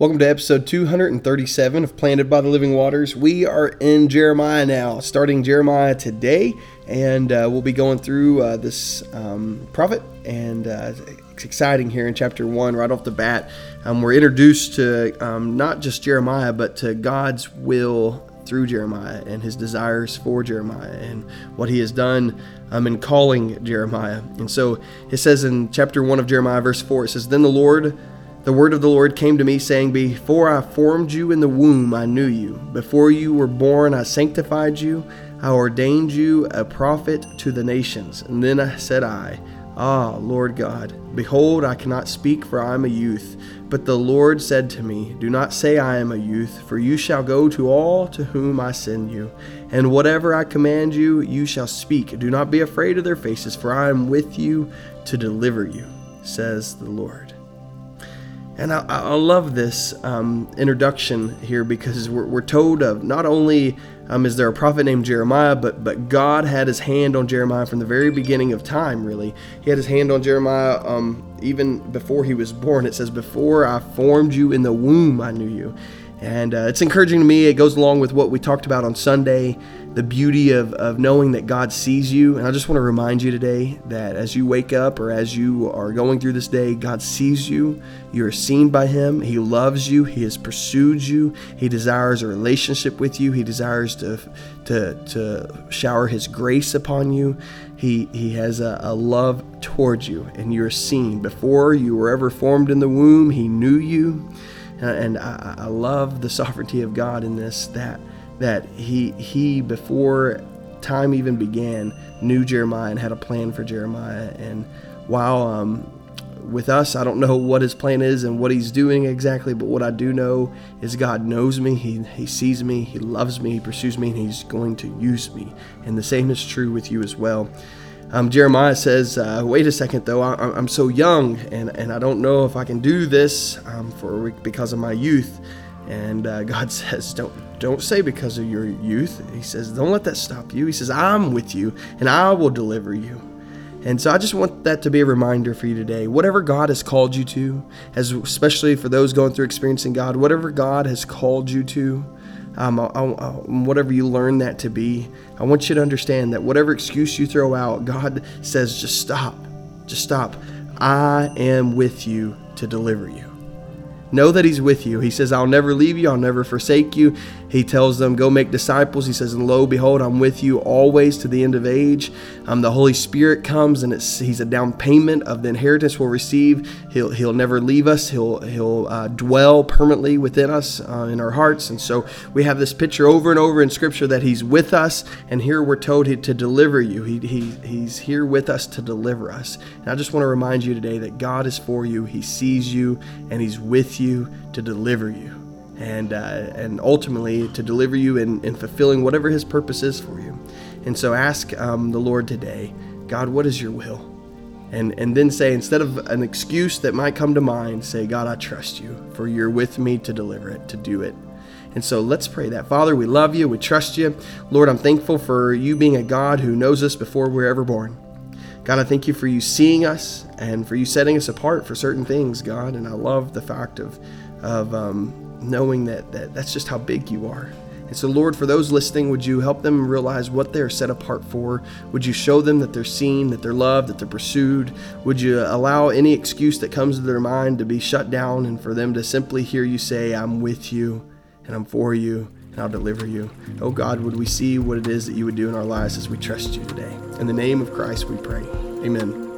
Welcome to episode 237 of Planted by the Living Waters. We are in Jeremiah now, starting Jeremiah today, and uh, we'll be going through uh, this um, prophet. And uh, it's exciting here in chapter one, right off the bat. Um, we're introduced to um, not just Jeremiah, but to God's will through Jeremiah and his desires for Jeremiah and what he has done um, in calling Jeremiah. And so it says in chapter 1 of Jeremiah, verse 4, it says, Then the Lord the word of the Lord came to me, saying, Before I formed you in the womb, I knew you. Before you were born, I sanctified you. I ordained you a prophet to the nations. And then I said I, Ah, Lord God, behold, I cannot speak, for I am a youth. But the Lord said to me, Do not say I am a youth, for you shall go to all to whom I send you. And whatever I command you, you shall speak. Do not be afraid of their faces, for I am with you to deliver you, says the Lord. And I, I love this um, introduction here because we're, we're told of not only um, is there a prophet named Jeremiah, but but God had His hand on Jeremiah from the very beginning of time. Really, He had His hand on Jeremiah um, even before he was born. It says, "Before I formed you in the womb, I knew you." And uh, it's encouraging to me. It goes along with what we talked about on Sunday the beauty of, of knowing that God sees you. And I just want to remind you today that as you wake up or as you are going through this day, God sees you. You are seen by Him. He loves you. He has pursued you. He desires a relationship with you. He desires to, to, to shower His grace upon you. He, he has a, a love towards you, and you're seen. Before you were ever formed in the womb, He knew you. And I, I love the sovereignty of God in this that that he he before time even began knew Jeremiah and had a plan for Jeremiah. And while um, with us, I don't know what his plan is and what he's doing exactly, but what I do know is God knows me, he, he sees me, he loves me, he pursues me, and he's going to use me. And the same is true with you as well. Um, Jeremiah says, uh, "Wait a second, though. I, am so young, and, and I don't know if I can do this um, for because of my youth." And uh, God says, "Don't don't say because of your youth." He says, "Don't let that stop you." He says, "I'm with you, and I will deliver you." And so I just want that to be a reminder for you today. Whatever God has called you to, as especially for those going through experiencing God, whatever God has called you to, um, I, I, whatever you learn that to be, I want you to understand that whatever excuse you throw out, God says, just stop, just stop. I am with you to deliver you. Know that He's with you. He says, I'll never leave you, I'll never forsake you. He tells them, Go make disciples. He says, And lo, behold, I'm with you always to the end of age. Um, the Holy Spirit comes, and it's, He's a down payment of the inheritance we'll receive. He'll, he'll never leave us, He'll, he'll uh, dwell permanently within us uh, in our hearts. And so we have this picture over and over in Scripture that He's with us, and here we're told he, to deliver you. He, he, he's here with us to deliver us. And I just want to remind you today that God is for you, He sees you, and He's with you to deliver you and uh, and ultimately to deliver you in, in fulfilling whatever His purpose is for you. And so ask um, the Lord today, God, what is Your will? And and then say instead of an excuse that might come to mind, say, God, I trust You, for You're with me to deliver it, to do it. And so let's pray that. Father, we love you, we trust you. Lord, I'm thankful for you being a God who knows us before we're ever born. God, I thank you for you seeing us and for you setting us apart for certain things, God. And I love the fact of, of um, knowing that, that that's just how big you are. And so, Lord, for those listening, would you help them realize what they're set apart for? Would you show them that they're seen, that they're loved, that they're pursued? Would you allow any excuse that comes to their mind to be shut down and for them to simply hear you say, I'm with you and I'm for you and I'll deliver you? Oh God, would we see what it is that you would do in our lives as we trust you today? In the name of Christ we pray. Amen.